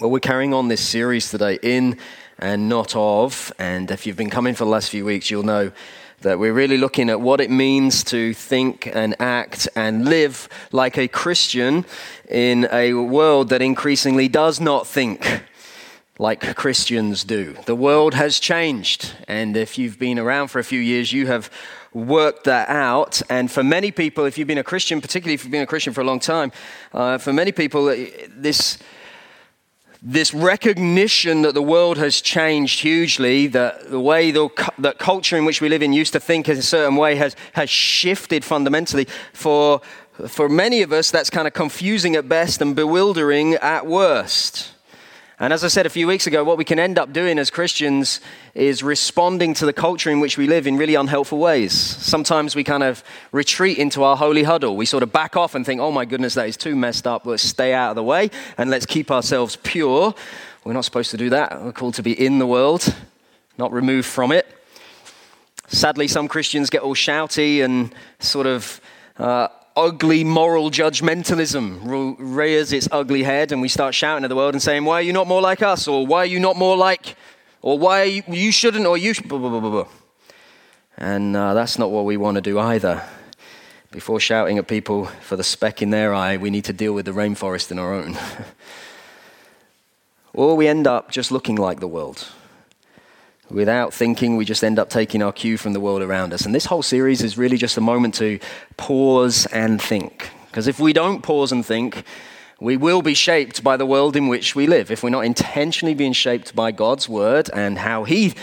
Well, we're carrying on this series today, In and Not Of. And if you've been coming for the last few weeks, you'll know that we're really looking at what it means to think and act and live like a Christian in a world that increasingly does not think like Christians do. The world has changed, and if you've been around for a few years, you have worked that out. And for many people, if you've been a Christian, particularly if you've been a Christian for a long time, uh, for many people, this this recognition that the world has changed hugely, that the way the, that culture in which we live in used to think in a certain way has, has shifted fundamentally. For, for many of us, that's kind of confusing at best and bewildering at worst. And as I said a few weeks ago, what we can end up doing as Christians is responding to the culture in which we live in really unhelpful ways. Sometimes we kind of retreat into our holy huddle. We sort of back off and think, oh my goodness, that is too messed up. Let's stay out of the way and let's keep ourselves pure. We're not supposed to do that. We're called to be in the world, not removed from it. Sadly, some Christians get all shouty and sort of uh, ugly moral judgmentalism rears its ugly head, and we start shouting at the world and saying, Why are you not more like us? Or why are you not more like, or why you, you, shouldn't, or you blah, blah, blah, blah. And uh, that's not what we want to do either. Before shouting at people for the speck in their eye, we need to deal with the rainforest in our own. or we end up just looking like the world. Without thinking, we just end up taking our cue from the world around us. And this whole series is really just a moment to pause and think. Because if we don't pause and think, we will be shaped by the world in which we live. If we're not intentionally being shaped by God's word and how He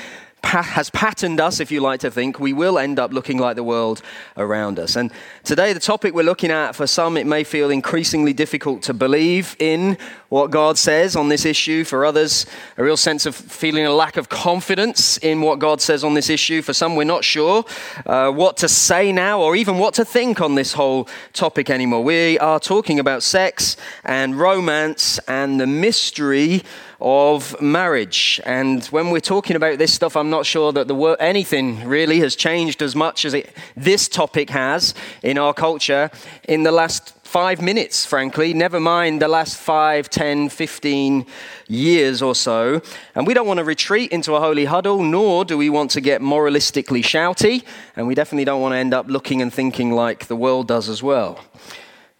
has patterned us, if you like to think, we will end up looking like the world around us. And today, the topic we're looking at, for some, it may feel increasingly difficult to believe in what God says on this issue. For others, a real sense of feeling a lack of confidence in what God says on this issue. For some, we're not sure uh, what to say now or even what to think on this whole topic anymore. We are talking about sex and romance and the mystery of marriage. And when we're talking about this stuff, I'm not sure that the word, anything really has changed as much as it, this topic has in our culture in the last five minutes, frankly, never mind the last five, ten, fifteen years or so. And we don't want to retreat into a holy huddle, nor do we want to get moralistically shouty, and we definitely don't want to end up looking and thinking like the world does as well.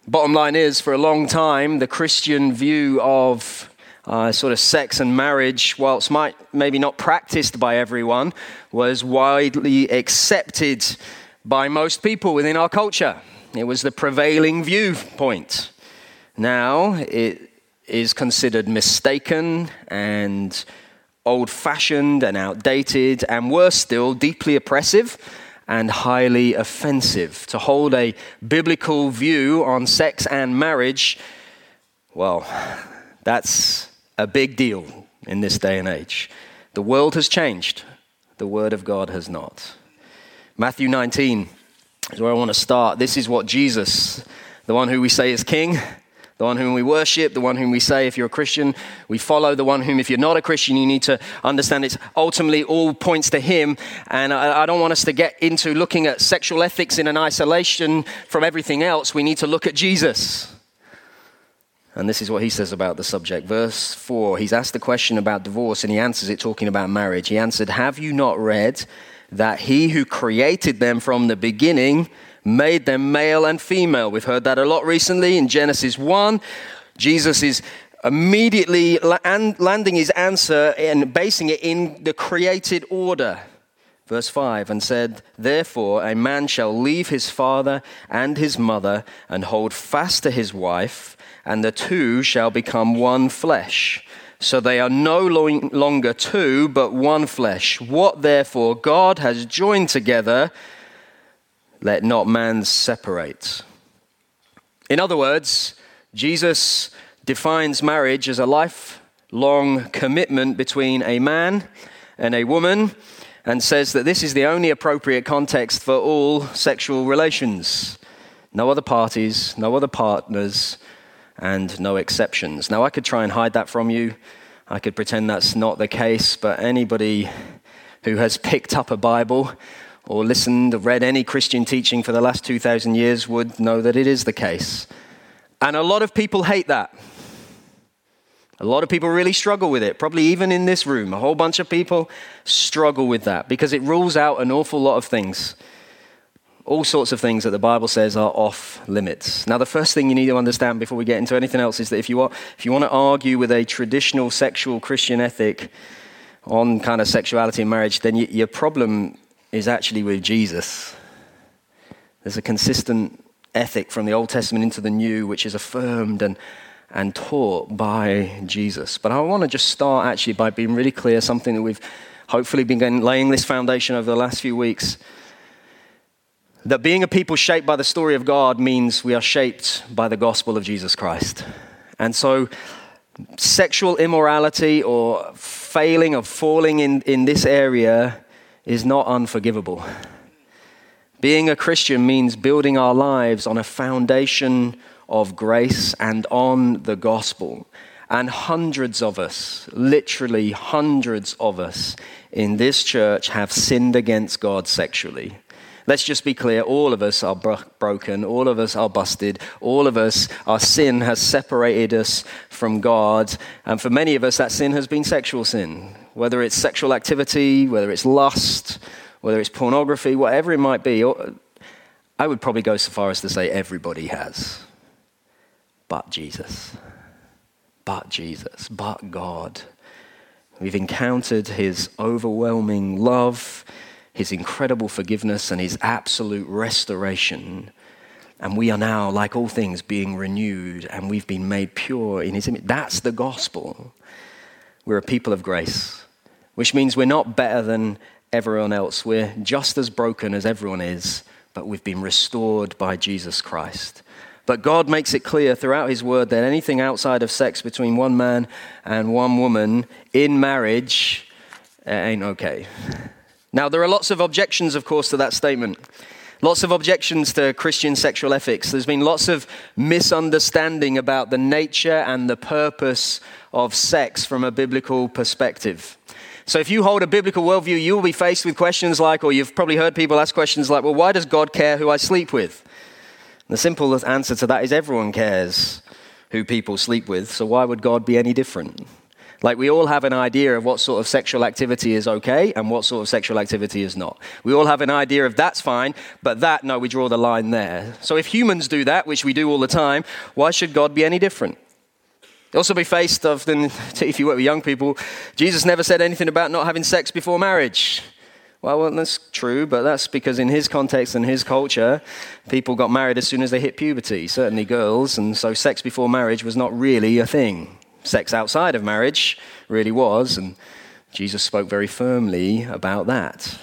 Bottom line is, for a long time, the Christian view of uh, sort of sex and marriage, whilst might, maybe not practiced by everyone, was widely accepted by most people within our culture. It was the prevailing viewpoint. Now it is considered mistaken and old fashioned and outdated, and worse still, deeply oppressive and highly offensive. To hold a biblical view on sex and marriage, well, that's a big deal in this day and age. The world has changed, the Word of God has not. Matthew 19 is where I want to start. This is what Jesus, the one who we say is King, the one whom we worship, the one whom we say, if you're a Christian, we follow, the one whom, if you're not a Christian, you need to understand it's ultimately all points to Him. And I, I, don't want us to get into looking at sexual ethics in an isolation from everything else. We need to look at Jesus. And this is what he says about the subject. Verse 4, he's asked the question about divorce and he answers it talking about marriage. He answered, Have you not read that he who created them from the beginning made them male and female? We've heard that a lot recently in Genesis 1. Jesus is immediately landing his answer and basing it in the created order. Verse 5 and said, Therefore, a man shall leave his father and his mother and hold fast to his wife and the two shall become one flesh. So they are no longer two, but one flesh. What therefore God has joined together, let not man separate. In other words, Jesus defines marriage as a lifelong commitment between a man and a woman and says that this is the only appropriate context for all sexual relations. No other parties, no other partners, and no exceptions. Now, I could try and hide that from you. I could pretend that's not the case, but anybody who has picked up a Bible or listened or read any Christian teaching for the last 2,000 years would know that it is the case. And a lot of people hate that. A lot of people really struggle with it, probably even in this room. A whole bunch of people struggle with that because it rules out an awful lot of things. All sorts of things that the Bible says are off limits. Now, the first thing you need to understand before we get into anything else is that if you, are, if you want to argue with a traditional sexual Christian ethic on kind of sexuality and marriage, then you, your problem is actually with Jesus. There's a consistent ethic from the Old Testament into the New, which is affirmed and and taught by Jesus. But I want to just start actually by being really clear something that we've hopefully been laying this foundation over the last few weeks. That being a people shaped by the story of God means we are shaped by the gospel of Jesus Christ. And so, sexual immorality or failing of falling in, in this area is not unforgivable. Being a Christian means building our lives on a foundation of grace and on the gospel. And hundreds of us, literally hundreds of us in this church have sinned against God sexually. Let's just be clear all of us are bro- broken, all of us are busted, all of us, our sin has separated us from God. And for many of us, that sin has been sexual sin, whether it's sexual activity, whether it's lust, whether it's pornography, whatever it might be. I would probably go so far as to say everybody has but Jesus. But Jesus, but God. We've encountered his overwhelming love, his incredible forgiveness, and his absolute restoration. And we are now, like all things, being renewed, and we've been made pure in his image. That's the gospel. We're a people of grace, which means we're not better than everyone else. We're just as broken as everyone is, but we've been restored by Jesus Christ. But God makes it clear throughout His word that anything outside of sex between one man and one woman in marriage eh, ain't okay. Now, there are lots of objections, of course, to that statement. Lots of objections to Christian sexual ethics. There's been lots of misunderstanding about the nature and the purpose of sex from a biblical perspective. So, if you hold a biblical worldview, you will be faced with questions like, or you've probably heard people ask questions like, well, why does God care who I sleep with? The simple answer to that is everyone cares who people sleep with, so why would God be any different? Like, we all have an idea of what sort of sexual activity is okay and what sort of sexual activity is not. We all have an idea of that's fine, but that, no, we draw the line there. So, if humans do that, which we do all the time, why should God be any different? Also, be faced often, if you work with young people, Jesus never said anything about not having sex before marriage. Well, well, that's true, but that's because in his context and his culture, people got married as soon as they hit puberty, certainly girls, and so sex before marriage was not really a thing. Sex outside of marriage really was, and Jesus spoke very firmly about that.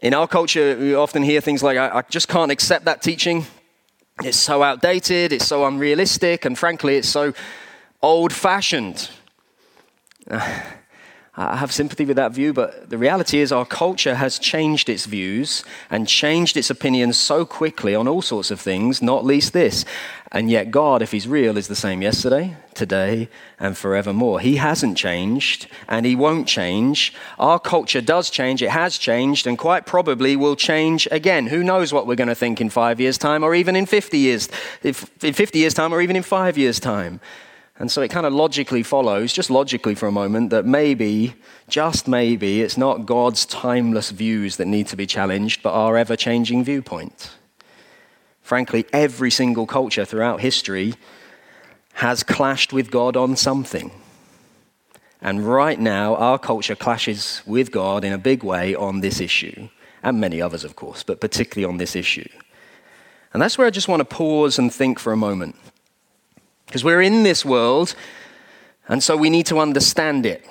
In our culture, we often hear things like, I, I just can't accept that teaching. It's so outdated, it's so unrealistic, and frankly, it's so old fashioned. I have sympathy with that view, but the reality is our culture has changed its views and changed its opinions so quickly on all sorts of things, not least this. And yet, God, if He's real, is the same yesterday, today, and forevermore. He hasn't changed, and He won't change. Our culture does change, it has changed, and quite probably will change again. Who knows what we're going to think in five years' time, or even in 50 years, if, in 50 years' time, or even in five years' time. And so it kind of logically follows, just logically for a moment, that maybe, just maybe, it's not God's timeless views that need to be challenged, but our ever changing viewpoint. Frankly, every single culture throughout history has clashed with God on something. And right now, our culture clashes with God in a big way on this issue, and many others, of course, but particularly on this issue. And that's where I just want to pause and think for a moment. Because we're in this world, and so we need to understand it.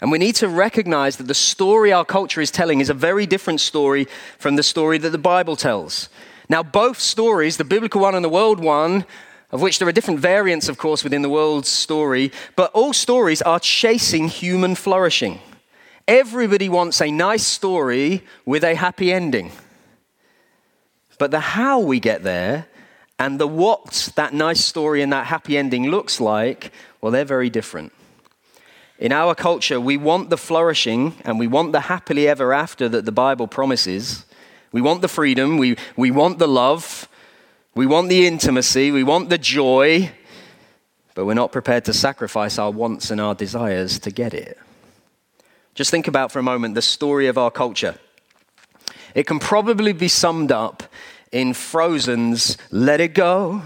And we need to recognize that the story our culture is telling is a very different story from the story that the Bible tells. Now, both stories, the biblical one and the world one, of which there are different variants, of course, within the world's story, but all stories are chasing human flourishing. Everybody wants a nice story with a happy ending. But the how we get there and the what that nice story and that happy ending looks like, well, they're very different. In our culture, we want the flourishing and we want the happily ever after that the Bible promises. We want the freedom, we, we want the love, we want the intimacy, we want the joy. but we're not prepared to sacrifice our wants and our desires to get it. Just think about for a moment the story of our culture. It can probably be summed up in Frozen's Let It Go.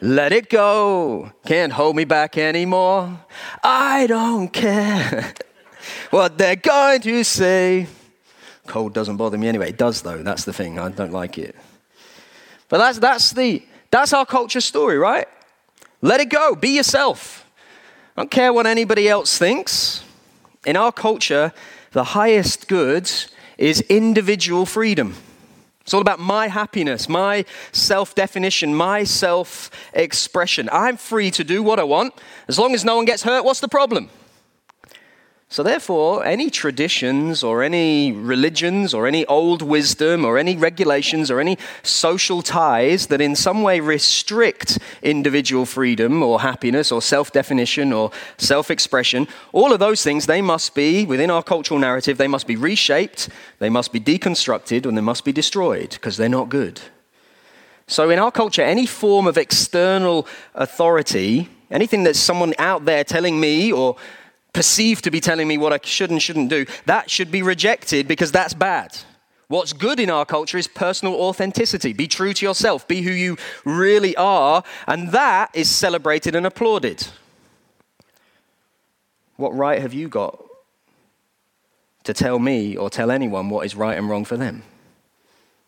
Let it go. Can't hold me back anymore. I don't care what they're going to say. Cold doesn't bother me anyway. It does, though. That's the thing. I don't like it. But that's, that's, the, that's our culture story, right? Let it go. Be yourself. I don't care what anybody else thinks. In our culture, the highest good is individual freedom. It's all about my happiness, my self definition, my self expression. I'm free to do what I want. As long as no one gets hurt, what's the problem? So, therefore, any traditions or any religions or any old wisdom or any regulations or any social ties that in some way restrict individual freedom or happiness or self definition or self expression, all of those things, they must be, within our cultural narrative, they must be reshaped, they must be deconstructed, and they must be destroyed because they're not good. So, in our culture, any form of external authority, anything that someone out there telling me or perceived to be telling me what I should and shouldn't do, that should be rejected because that's bad. What's good in our culture is personal authenticity. Be true to yourself, be who you really are, and that is celebrated and applauded. What right have you got to tell me or tell anyone what is right and wrong for them?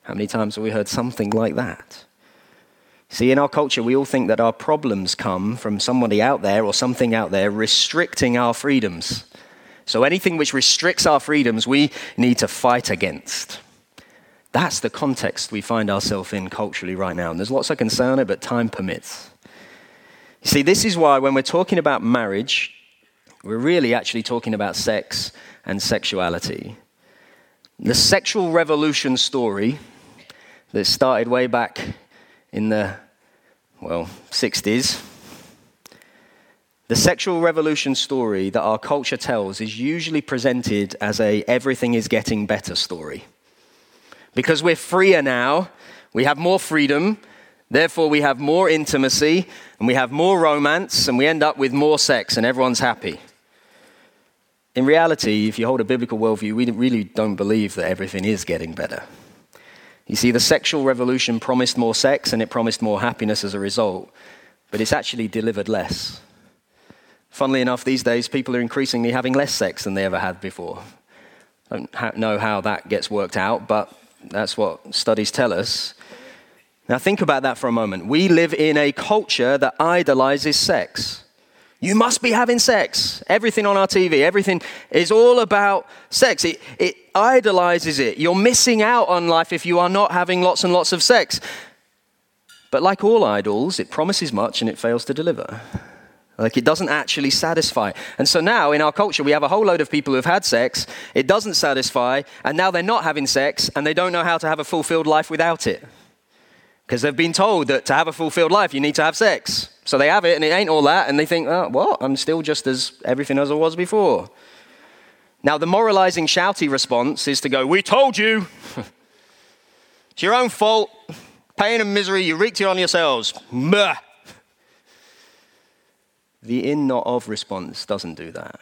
How many times have we heard something like that? See, in our culture, we all think that our problems come from somebody out there or something out there restricting our freedoms. So anything which restricts our freedoms, we need to fight against. That's the context we find ourselves in culturally right now. And there's lots I can say on it, but time permits. You see, this is why when we're talking about marriage, we're really actually talking about sex and sexuality. The sexual revolution story that started way back in the, well, 60s. The sexual revolution story that our culture tells is usually presented as a everything is getting better story. Because we're freer now, we have more freedom, therefore we have more intimacy, and we have more romance, and we end up with more sex, and everyone's happy. In reality, if you hold a biblical worldview, we really don't believe that everything is getting better. You see, the sexual revolution promised more sex and it promised more happiness as a result, but it's actually delivered less. Funnily enough, these days, people are increasingly having less sex than they ever had before. I don't know how that gets worked out, but that's what studies tell us. Now, think about that for a moment. We live in a culture that idolizes sex. You must be having sex. Everything on our TV, everything is all about sex. It, it idolizes it. You're missing out on life if you are not having lots and lots of sex. But like all idols, it promises much and it fails to deliver. Like it doesn't actually satisfy. And so now in our culture, we have a whole load of people who have had sex, it doesn't satisfy, and now they're not having sex and they don't know how to have a fulfilled life without it. Because they've been told that to have a fulfilled life, you need to have sex. So they have it, and it ain't all that, and they think, oh, what? I'm still just as everything as I was before. Now, the moralizing, shouty response is to go, We told you. it's your own fault. Pain and misery, you wreaked it on yourselves. The in not of response doesn't do that.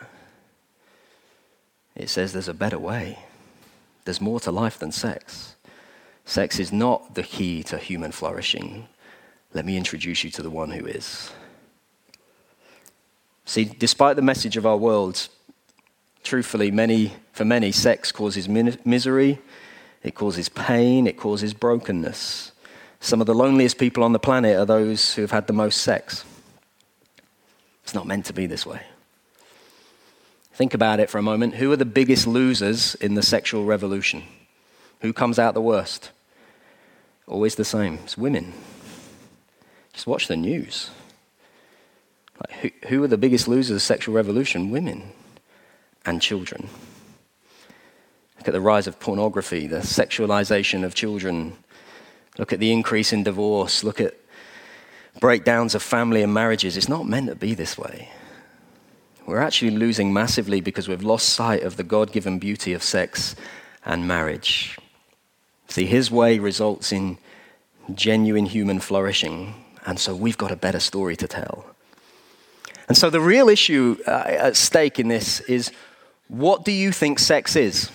It says there's a better way. There's more to life than sex. Sex is not the key to human flourishing. Let me introduce you to the one who is. See, despite the message of our world, truthfully, many, for many, sex causes misery, it causes pain, it causes brokenness. Some of the loneliest people on the planet are those who have had the most sex. It's not meant to be this way. Think about it for a moment. Who are the biggest losers in the sexual revolution? Who comes out the worst? Always the same. It's women. Just watch the news. Like who, who are the biggest losers of sexual revolution? Women and children. Look at the rise of pornography, the sexualization of children. Look at the increase in divorce. Look at breakdowns of family and marriages. It's not meant to be this way. We're actually losing massively because we've lost sight of the God given beauty of sex and marriage. See, his way results in genuine human flourishing, and so we've got a better story to tell. And so the real issue uh, at stake in this is what do you think sex is?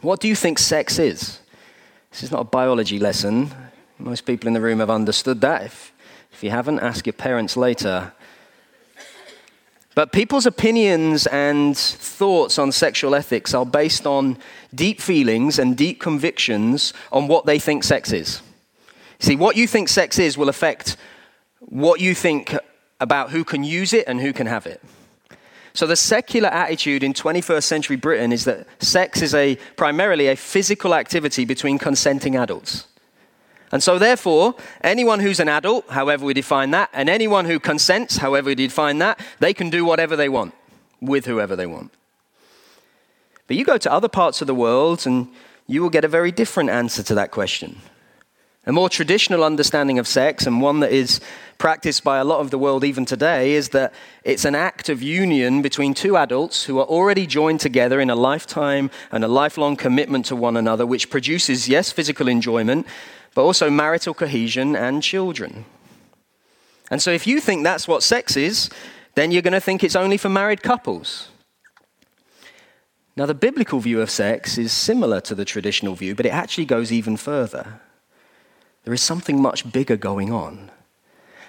What do you think sex is? This is not a biology lesson. Most people in the room have understood that. If, if you haven't, ask your parents later. But people's opinions and thoughts on sexual ethics are based on deep feelings and deep convictions on what they think sex is. See, what you think sex is will affect what you think about who can use it and who can have it. So the secular attitude in 21st century Britain is that sex is a primarily a physical activity between consenting adults. And so therefore, anyone who's an adult, however we define that, and anyone who consents, however we define that, they can do whatever they want with whoever they want. But you go to other parts of the world and you will get a very different answer to that question. A more traditional understanding of sex, and one that is practiced by a lot of the world even today, is that it's an act of union between two adults who are already joined together in a lifetime and a lifelong commitment to one another, which produces, yes, physical enjoyment, but also marital cohesion and children. And so if you think that's what sex is, then you're going to think it's only for married couples. Now, the biblical view of sex is similar to the traditional view, but it actually goes even further. There is something much bigger going on.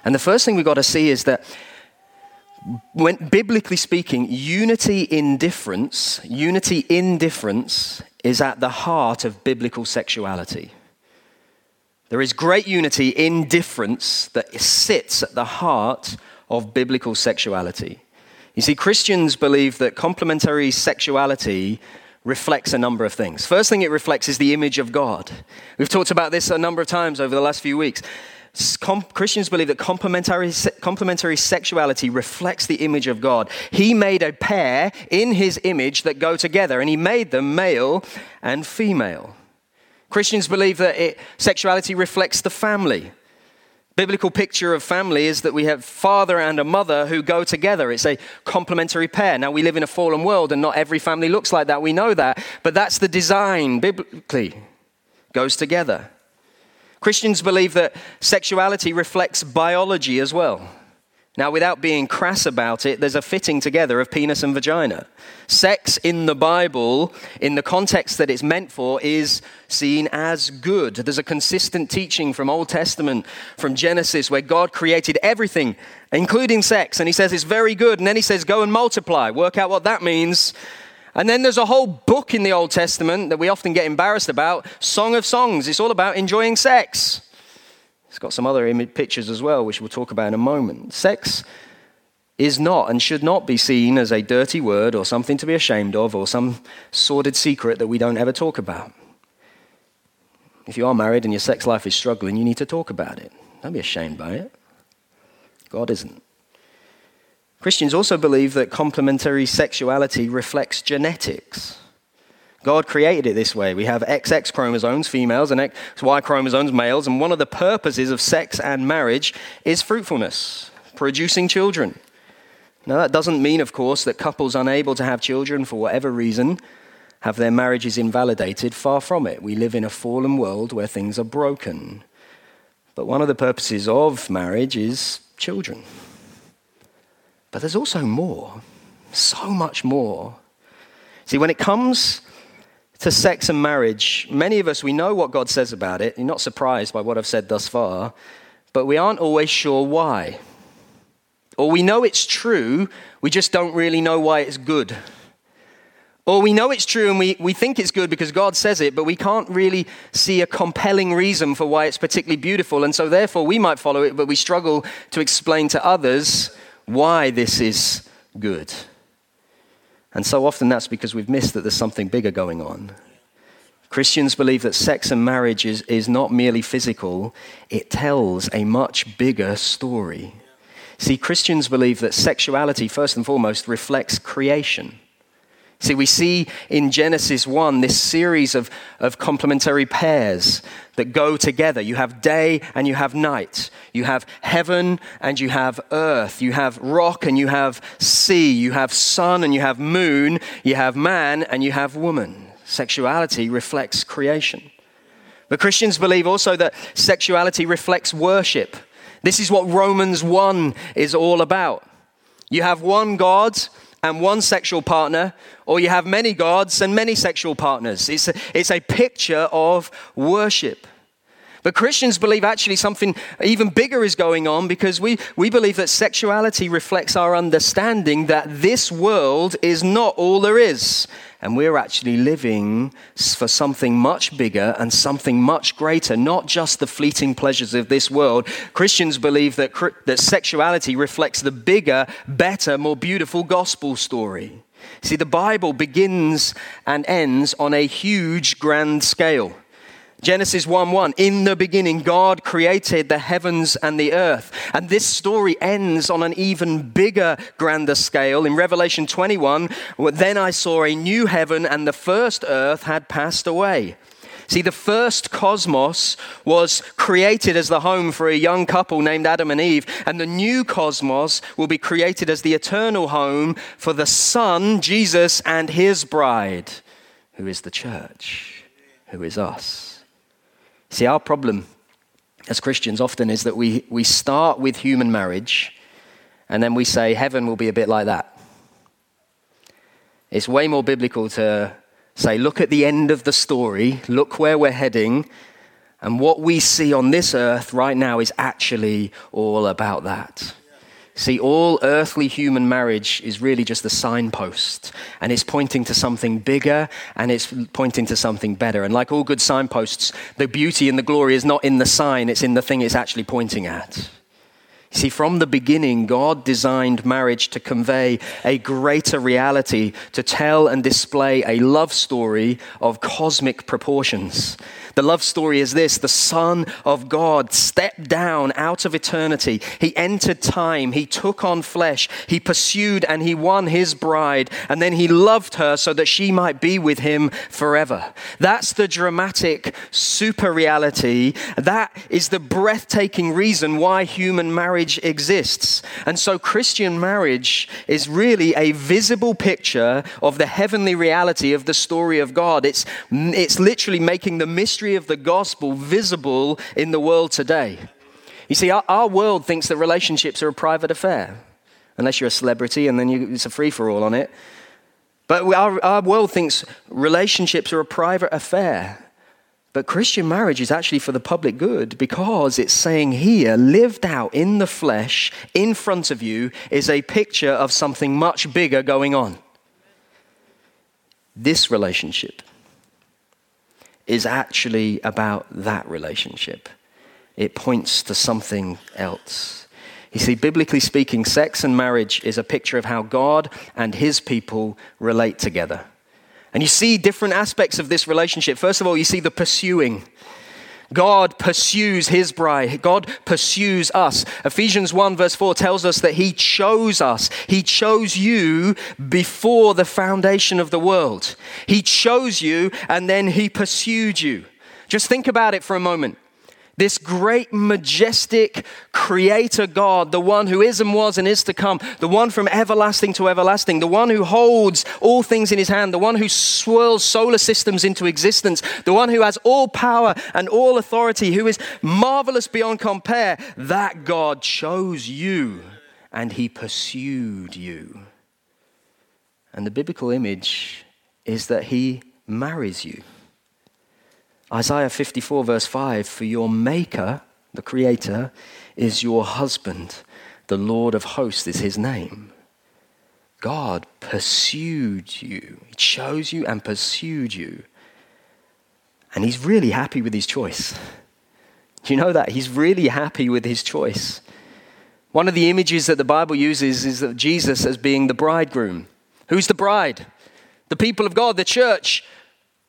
And the first thing we've got to see is that when biblically speaking, unity in difference, unity in difference is at the heart of biblical sexuality. There is great unity in difference that sits at the heart of biblical sexuality. You see, Christians believe that complementary sexuality reflects a number of things. First thing it reflects is the image of God. We've talked about this a number of times over the last few weeks. Com- Christians believe that complementary, complementary sexuality reflects the image of God. He made a pair in his image that go together, and he made them male and female. Christians believe that it, sexuality reflects the family biblical picture of family is that we have father and a mother who go together. It's a complementary pair. Now, we live in a fallen world and not every family looks like that. We know that. But that's the design biblically, goes together. Christians believe that sexuality reflects biology as well. Now, without being crass about it, there's a fitting together of penis and vagina. Sex in the Bible, in the context that it's meant for, is seen as good. There's a consistent teaching from Old Testament, from Genesis, where God created everything, including sex, and He says it's very good. And then He says, go and multiply. Work out what that means. And then there's a whole book in the Old Testament that we often get embarrassed about Song of Songs. It's all about enjoying sex. It's got some other image pictures as well, which we'll talk about in a moment. Sex is not and should not be seen as a dirty word or something to be ashamed of or some sordid secret that we don't ever talk about. If you are married and your sex life is struggling, you need to talk about it. Don't be ashamed by it. God isn't. Christians also believe that complementary sexuality reflects genetics. God created it this way. We have XX chromosomes, females, and XY chromosomes, males, and one of the purposes of sex and marriage is fruitfulness, producing children. Now, that doesn't mean, of course, that couples unable to have children for whatever reason have their marriages invalidated. Far from it. We live in a fallen world where things are broken. But one of the purposes of marriage is children. But there's also more, so much more. See, when it comes to sex and marriage, many of us, we know what God says about it. You're not surprised by what I've said thus far, but we aren't always sure why. Or we know it's true, we just don't really know why it's good. Or we know it's true and we, we think it's good because God says it, but we can't really see a compelling reason for why it's particularly beautiful. And so, therefore, we might follow it, but we struggle to explain to others why this is good. And so often that's because we've missed that there's something bigger going on. Christians believe that sex and marriage is, is not merely physical, it tells a much bigger story. See, Christians believe that sexuality, first and foremost, reflects creation. See, we see in Genesis 1 this series of, of complementary pairs that go together. You have day and you have night. You have heaven and you have earth. You have rock and you have sea. You have sun and you have moon. You have man and you have woman. Sexuality reflects creation. But Christians believe also that sexuality reflects worship. This is what Romans 1 is all about. You have one God and one sexual partner, or you have many gods and many sexual partners. It's a, it's a picture of worship. But Christians believe actually something even bigger is going on because we, we believe that sexuality reflects our understanding that this world is not all there is. And we're actually living for something much bigger and something much greater, not just the fleeting pleasures of this world. Christians believe that, that sexuality reflects the bigger, better, more beautiful gospel story. See, the Bible begins and ends on a huge, grand scale. Genesis 1 1, in the beginning, God created the heavens and the earth. And this story ends on an even bigger, grander scale. In Revelation 21, then I saw a new heaven and the first earth had passed away. See, the first cosmos was created as the home for a young couple named Adam and Eve, and the new cosmos will be created as the eternal home for the Son, Jesus, and his bride, who is the church, who is us. See, our problem as Christians often is that we, we start with human marriage and then we say heaven will be a bit like that. It's way more biblical to say, look at the end of the story, look where we're heading, and what we see on this earth right now is actually all about that. See, all earthly human marriage is really just a signpost, and it's pointing to something bigger and it's pointing to something better. And like all good signposts, the beauty and the glory is not in the sign, it's in the thing it's actually pointing at. See, from the beginning, God designed marriage to convey a greater reality, to tell and display a love story of cosmic proportions. The love story is this the Son of God stepped down out of eternity. He entered time. He took on flesh. He pursued and he won his bride. And then he loved her so that she might be with him forever. That's the dramatic super reality. That is the breathtaking reason why human marriage exists. And so Christian marriage is really a visible picture of the heavenly reality of the story of God. It's, it's literally making the mystery of the gospel visible in the world today. You see, our, our world thinks that relationships are a private affair, unless you're a celebrity and then you, it's a free for all on it. But our, our world thinks relationships are a private affair. But Christian marriage is actually for the public good because it's saying here, lived out in the flesh, in front of you, is a picture of something much bigger going on. This relationship is actually about that relationship, it points to something else. You see, biblically speaking, sex and marriage is a picture of how God and his people relate together. And you see different aspects of this relationship. First of all, you see the pursuing. God pursues his bride. God pursues us. Ephesians 1 verse 4 tells us that he chose us. He chose you before the foundation of the world. He chose you and then he pursued you. Just think about it for a moment. This great, majestic creator God, the one who is and was and is to come, the one from everlasting to everlasting, the one who holds all things in his hand, the one who swirls solar systems into existence, the one who has all power and all authority, who is marvelous beyond compare, that God chose you and he pursued you. And the biblical image is that he marries you. Isaiah 54, verse 5 For your maker, the creator, is your husband. The Lord of hosts is his name. God pursued you, he chose you and pursued you. And he's really happy with his choice. Do you know that? He's really happy with his choice. One of the images that the Bible uses is of Jesus as being the bridegroom. Who's the bride? The people of God, the church,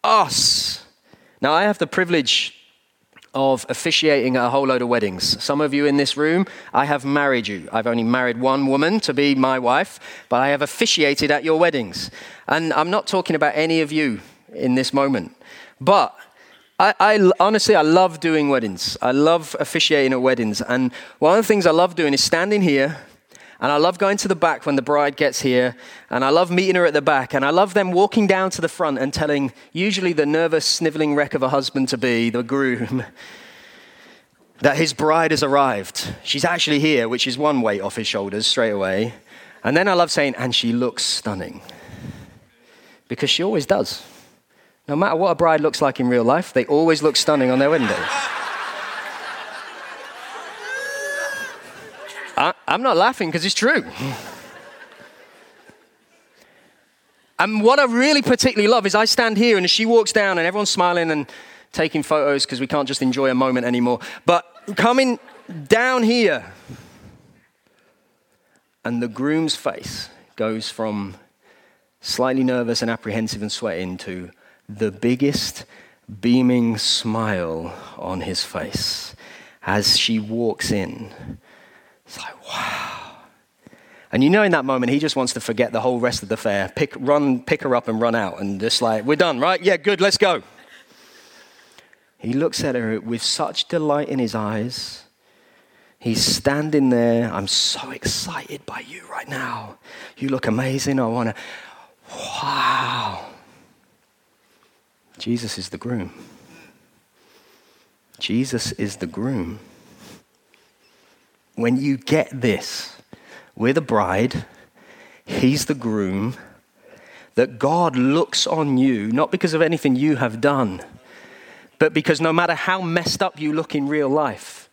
us. Now, I have the privilege of officiating a whole load of weddings. Some of you in this room, I have married you. I've only married one woman to be my wife, but I have officiated at your weddings. And I'm not talking about any of you in this moment. But I, I, honestly, I love doing weddings. I love officiating at weddings. And one of the things I love doing is standing here and I love going to the back when the bride gets here. And I love meeting her at the back. And I love them walking down to the front and telling, usually the nervous, sniveling wreck of a husband to be, the groom, that his bride has arrived. She's actually here, which is one weight off his shoulders straight away. And then I love saying, and she looks stunning. Because she always does. No matter what a bride looks like in real life, they always look stunning on their wedding day. I, am not laughing because it's true. And what I really particularly love is I stand here and she walks down and everyone's smiling and taking photos because we can't just enjoy a moment anymore. But coming down here, and the groom's face goes from slightly nervous and apprehensive and sweating to the biggest beaming smile on his face as she walks in. It's like, wow. And you know, in that moment, he just wants to forget the whole rest of the fair, pick, run, pick her up and run out, and just like, we're done, right? Yeah, good, let's go. He looks at her with such delight in his eyes. He's standing there. I'm so excited by you right now. You look amazing. I want to. Wow. Jesus is the groom. Jesus is the groom. When you get this, we're the bride, he's the groom, that God looks on you, not because of anything you have done, but because no matter how messed up you look in real life,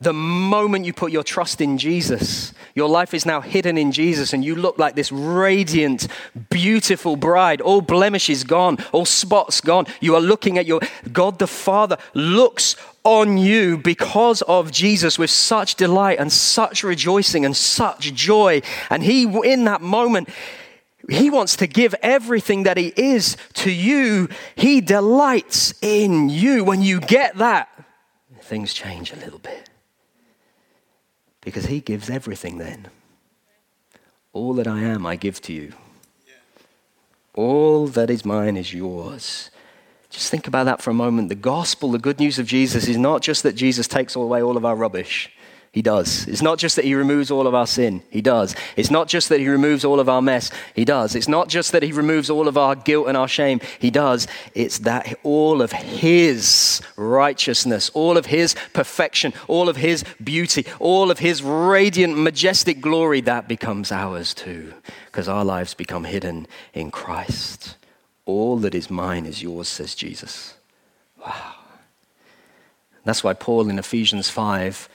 the moment you put your trust in Jesus, your life is now hidden in Jesus, and you look like this radiant, beautiful bride. All blemishes gone, all spots gone. You are looking at your God the Father looks on you because of Jesus with such delight and such rejoicing and such joy. And He, in that moment, he wants to give everything that He is to you. He delights in you. When you get that, things change a little bit. Because He gives everything then. All that I am, I give to you. All that is mine is yours. Just think about that for a moment. The gospel, the good news of Jesus, is not just that Jesus takes away all of our rubbish. He does. It's not just that He removes all of our sin. He does. It's not just that He removes all of our mess. He does. It's not just that He removes all of our guilt and our shame. He does. It's that all of His righteousness, all of His perfection, all of His beauty, all of His radiant, majestic glory, that becomes ours too, because our lives become hidden in Christ. All that is mine is yours, says Jesus. Wow. That's why Paul in Ephesians 5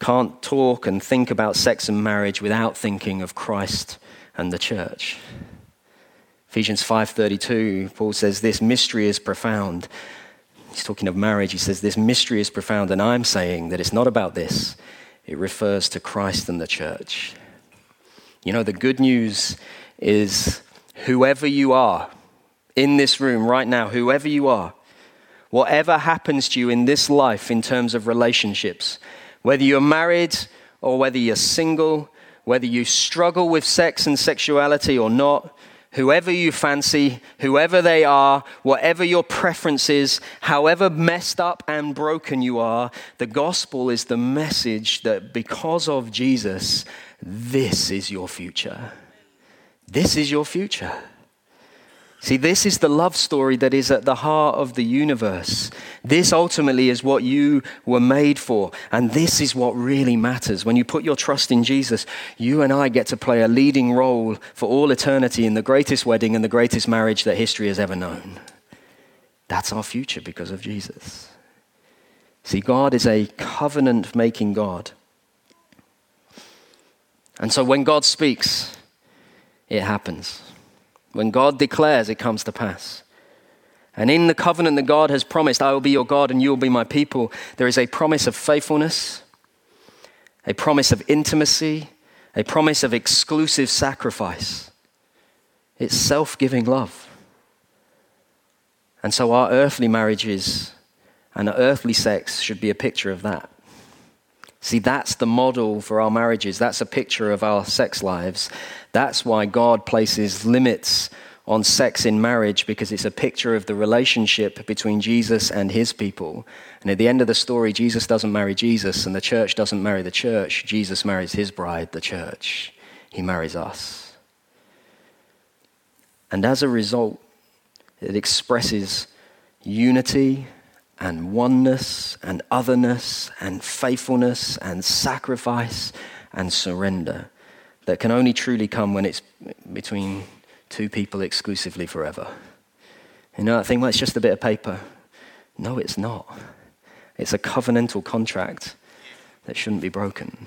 can't talk and think about sex and marriage without thinking of Christ and the church. Ephesians 5:32 Paul says this mystery is profound. He's talking of marriage. He says this mystery is profound and I'm saying that it's not about this. It refers to Christ and the church. You know the good news is whoever you are in this room right now, whoever you are, whatever happens to you in this life in terms of relationships, whether you're married or whether you're single, whether you struggle with sex and sexuality or not, whoever you fancy, whoever they are, whatever your preference is, however messed up and broken you are, the gospel is the message that because of Jesus, this is your future. This is your future. See, this is the love story that is at the heart of the universe. This ultimately is what you were made for. And this is what really matters. When you put your trust in Jesus, you and I get to play a leading role for all eternity in the greatest wedding and the greatest marriage that history has ever known. That's our future because of Jesus. See, God is a covenant making God. And so when God speaks, it happens. When God declares, it comes to pass. And in the covenant that God has promised, I will be your God and you will be my people, there is a promise of faithfulness, a promise of intimacy, a promise of exclusive sacrifice. It's self giving love. And so our earthly marriages and earthly sex should be a picture of that. See, that's the model for our marriages. That's a picture of our sex lives. That's why God places limits on sex in marriage because it's a picture of the relationship between Jesus and his people. And at the end of the story, Jesus doesn't marry Jesus and the church doesn't marry the church. Jesus marries his bride, the church. He marries us. And as a result, it expresses unity and oneness and otherness and faithfulness and sacrifice and surrender. that can only truly come when it's between two people exclusively forever. You know that thing, well, it's just a bit of paper. No, it's not. It's a covenantal contract that shouldn't be broken.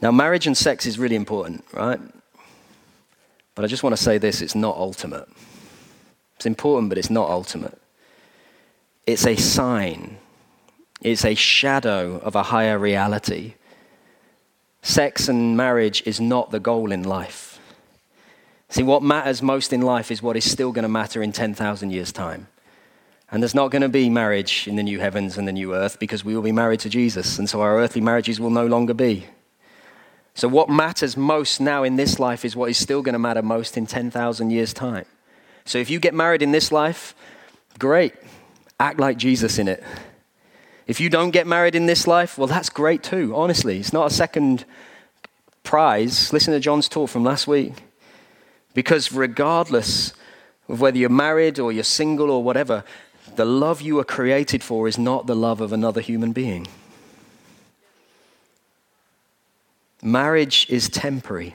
Now, marriage and sex is really important, right? But I just want to say this it's not ultimate. It's important, but it's not ultimate. It's a sign, it's a shadow of a higher reality. Sex and marriage is not the goal in life. See, what matters most in life is what is still going to matter in 10,000 years' time. And there's not going to be marriage in the new heavens and the new earth because we will be married to Jesus. And so our earthly marriages will no longer be. So, what matters most now in this life is what is still going to matter most in 10,000 years' time. So, if you get married in this life, great. Act like Jesus in it. If you don't get married in this life, well, that's great too, honestly. It's not a second prize. Listen to John's talk from last week. Because regardless of whether you're married or you're single or whatever, the love you were created for is not the love of another human being. Marriage is temporary.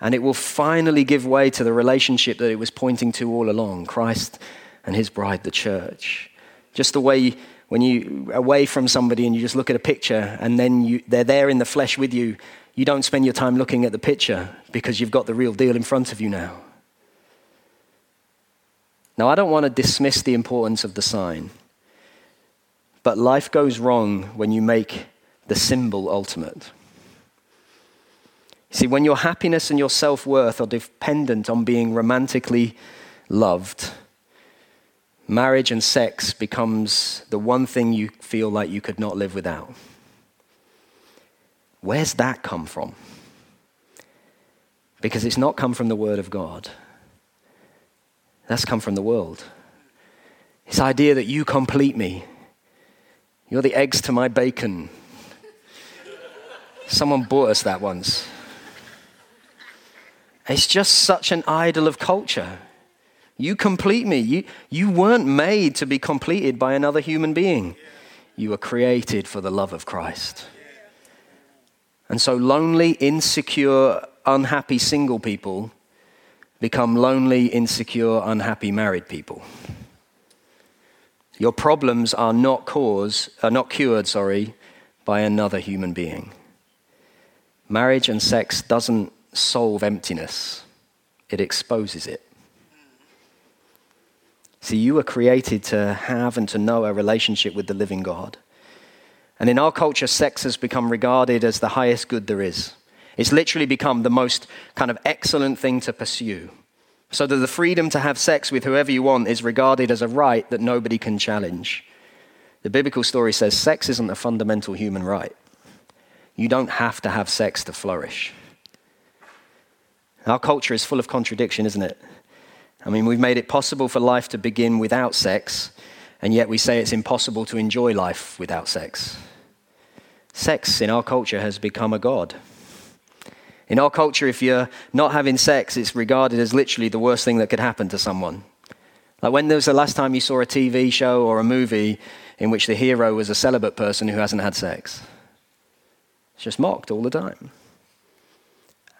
And it will finally give way to the relationship that it was pointing to all along Christ and his bride, the church. Just the way when you away from somebody and you just look at a picture and then you, they're there in the flesh with you, you don't spend your time looking at the picture because you've got the real deal in front of you now. Now, I don't want to dismiss the importance of the sign, but life goes wrong when you make the symbol ultimate. See, when your happiness and your self worth are dependent on being romantically loved, marriage and sex becomes the one thing you feel like you could not live without. Where's that come from? Because it's not come from the Word of God. That's come from the world. This idea that you complete me. You're the eggs to my bacon. Someone bought us that once. It's just such an idol of culture. You complete me. You, you weren't made to be completed by another human being. You were created for the love of Christ. And so, lonely, insecure, unhappy single people become lonely, insecure, unhappy married people. Your problems are not cause, are not cured, sorry, by another human being. Marriage and sex doesn't solve emptiness, it exposes it. See, you were created to have and to know a relationship with the living God. And in our culture, sex has become regarded as the highest good there is. It's literally become the most kind of excellent thing to pursue. So that the freedom to have sex with whoever you want is regarded as a right that nobody can challenge. The biblical story says sex isn't a fundamental human right. You don't have to have sex to flourish. Our culture is full of contradiction, isn't it? I mean, we've made it possible for life to begin without sex, and yet we say it's impossible to enjoy life without sex. Sex in our culture has become a god. In our culture, if you're not having sex, it's regarded as literally the worst thing that could happen to someone. Like when was the last time you saw a TV show or a movie in which the hero was a celibate person who hasn't had sex? It's just mocked all the time.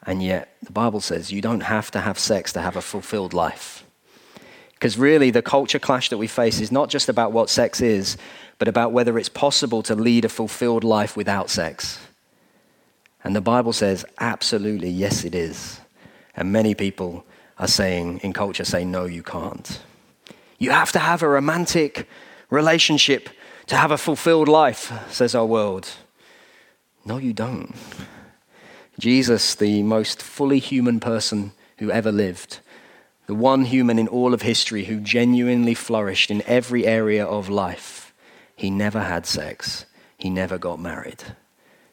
And yet, the Bible says you don't have to have sex to have a fulfilled life. Because really, the culture clash that we face is not just about what sex is, but about whether it's possible to lead a fulfilled life without sex. And the Bible says, absolutely, yes, it is. And many people are saying, in culture, say, no, you can't. You have to have a romantic relationship to have a fulfilled life, says our world. No, you don't. Jesus, the most fully human person who ever lived, the one human in all of history who genuinely flourished in every area of life, he never had sex. He never got married.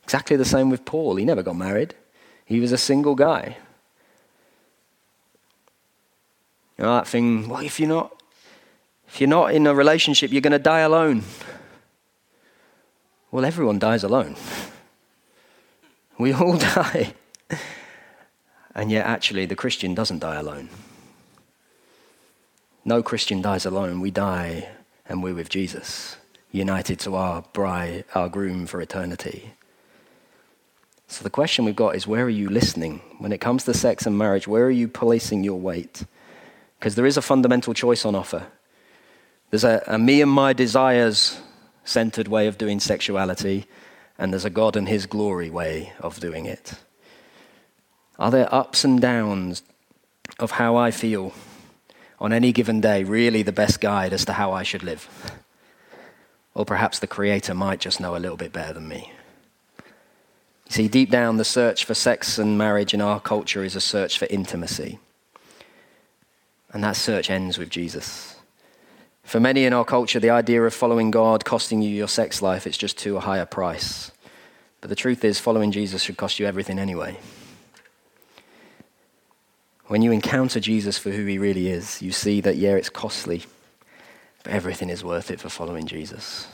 Exactly the same with Paul. He never got married, he was a single guy. You know that thing, well, if you're not if you're not in a relationship, you're going to die alone. Well, everyone dies alone. We all die. And yet, actually, the Christian doesn't die alone. No Christian dies alone. We die and we're with Jesus, united to our bride, our groom for eternity. So the question we've got is where are you listening? When it comes to sex and marriage, where are you placing your weight? Because there is a fundamental choice on offer. There's a, a me and my desires centered way of doing sexuality, and there's a God and His glory way of doing it. Are there ups and downs of how I feel on any given day really the best guide as to how I should live? Or perhaps the Creator might just know a little bit better than me. You see, deep down, the search for sex and marriage in our culture is a search for intimacy. And that search ends with Jesus. For many in our culture, the idea of following God costing you your sex life, it's just too high a price. But the truth is, following Jesus should cost you everything anyway. When you encounter Jesus for who he really is, you see that, yeah, it's costly, but everything is worth it for following Jesus.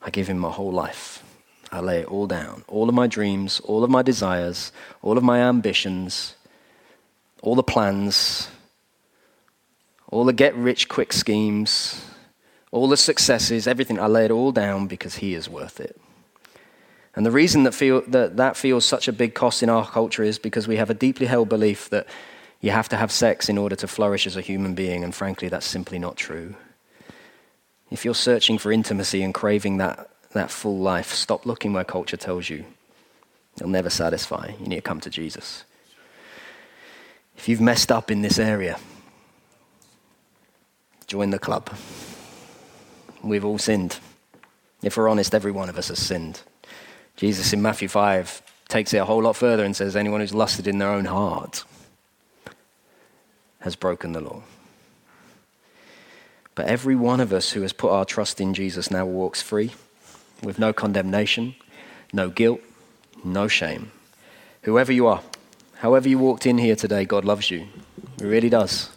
I give him my whole life. I lay it all down. All of my dreams, all of my desires, all of my ambitions, all the plans, all the get rich quick schemes, all the successes, everything, I lay it all down because He is worth it. And the reason that, feel, that that feels such a big cost in our culture is because we have a deeply held belief that you have to have sex in order to flourish as a human being, and frankly, that's simply not true. If you're searching for intimacy and craving that, that full life, stop looking where culture tells you. It'll never satisfy. You need to come to Jesus. If you've messed up in this area, join the club. We've all sinned. If we're honest, every one of us has sinned. Jesus in Matthew 5 takes it a whole lot further and says, Anyone who's lusted in their own heart has broken the law. But every one of us who has put our trust in Jesus now walks free with no condemnation, no guilt, no shame. Whoever you are, however you walked in here today, God loves you. He really does.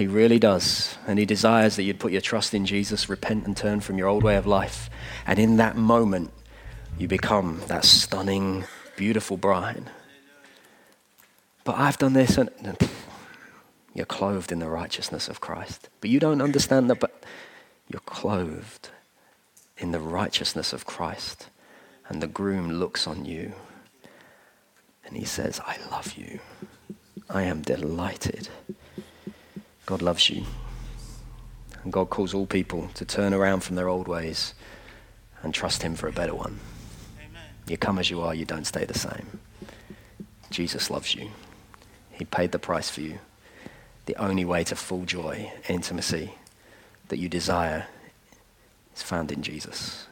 He really does. And He desires that you'd put your trust in Jesus, repent and turn from your old way of life. And in that moment, you become that stunning, beautiful bride. But I've done this, and you're clothed in the righteousness of Christ. But you don't understand that, but you're clothed in the righteousness of Christ. And the groom looks on you and he says, I love you. I am delighted God loves you. And God calls all people to turn around from their old ways and trust Him for a better one. Amen. You come as you are, you don't stay the same. Jesus loves you. He paid the price for you. The only way to full joy, intimacy that you desire is found in Jesus.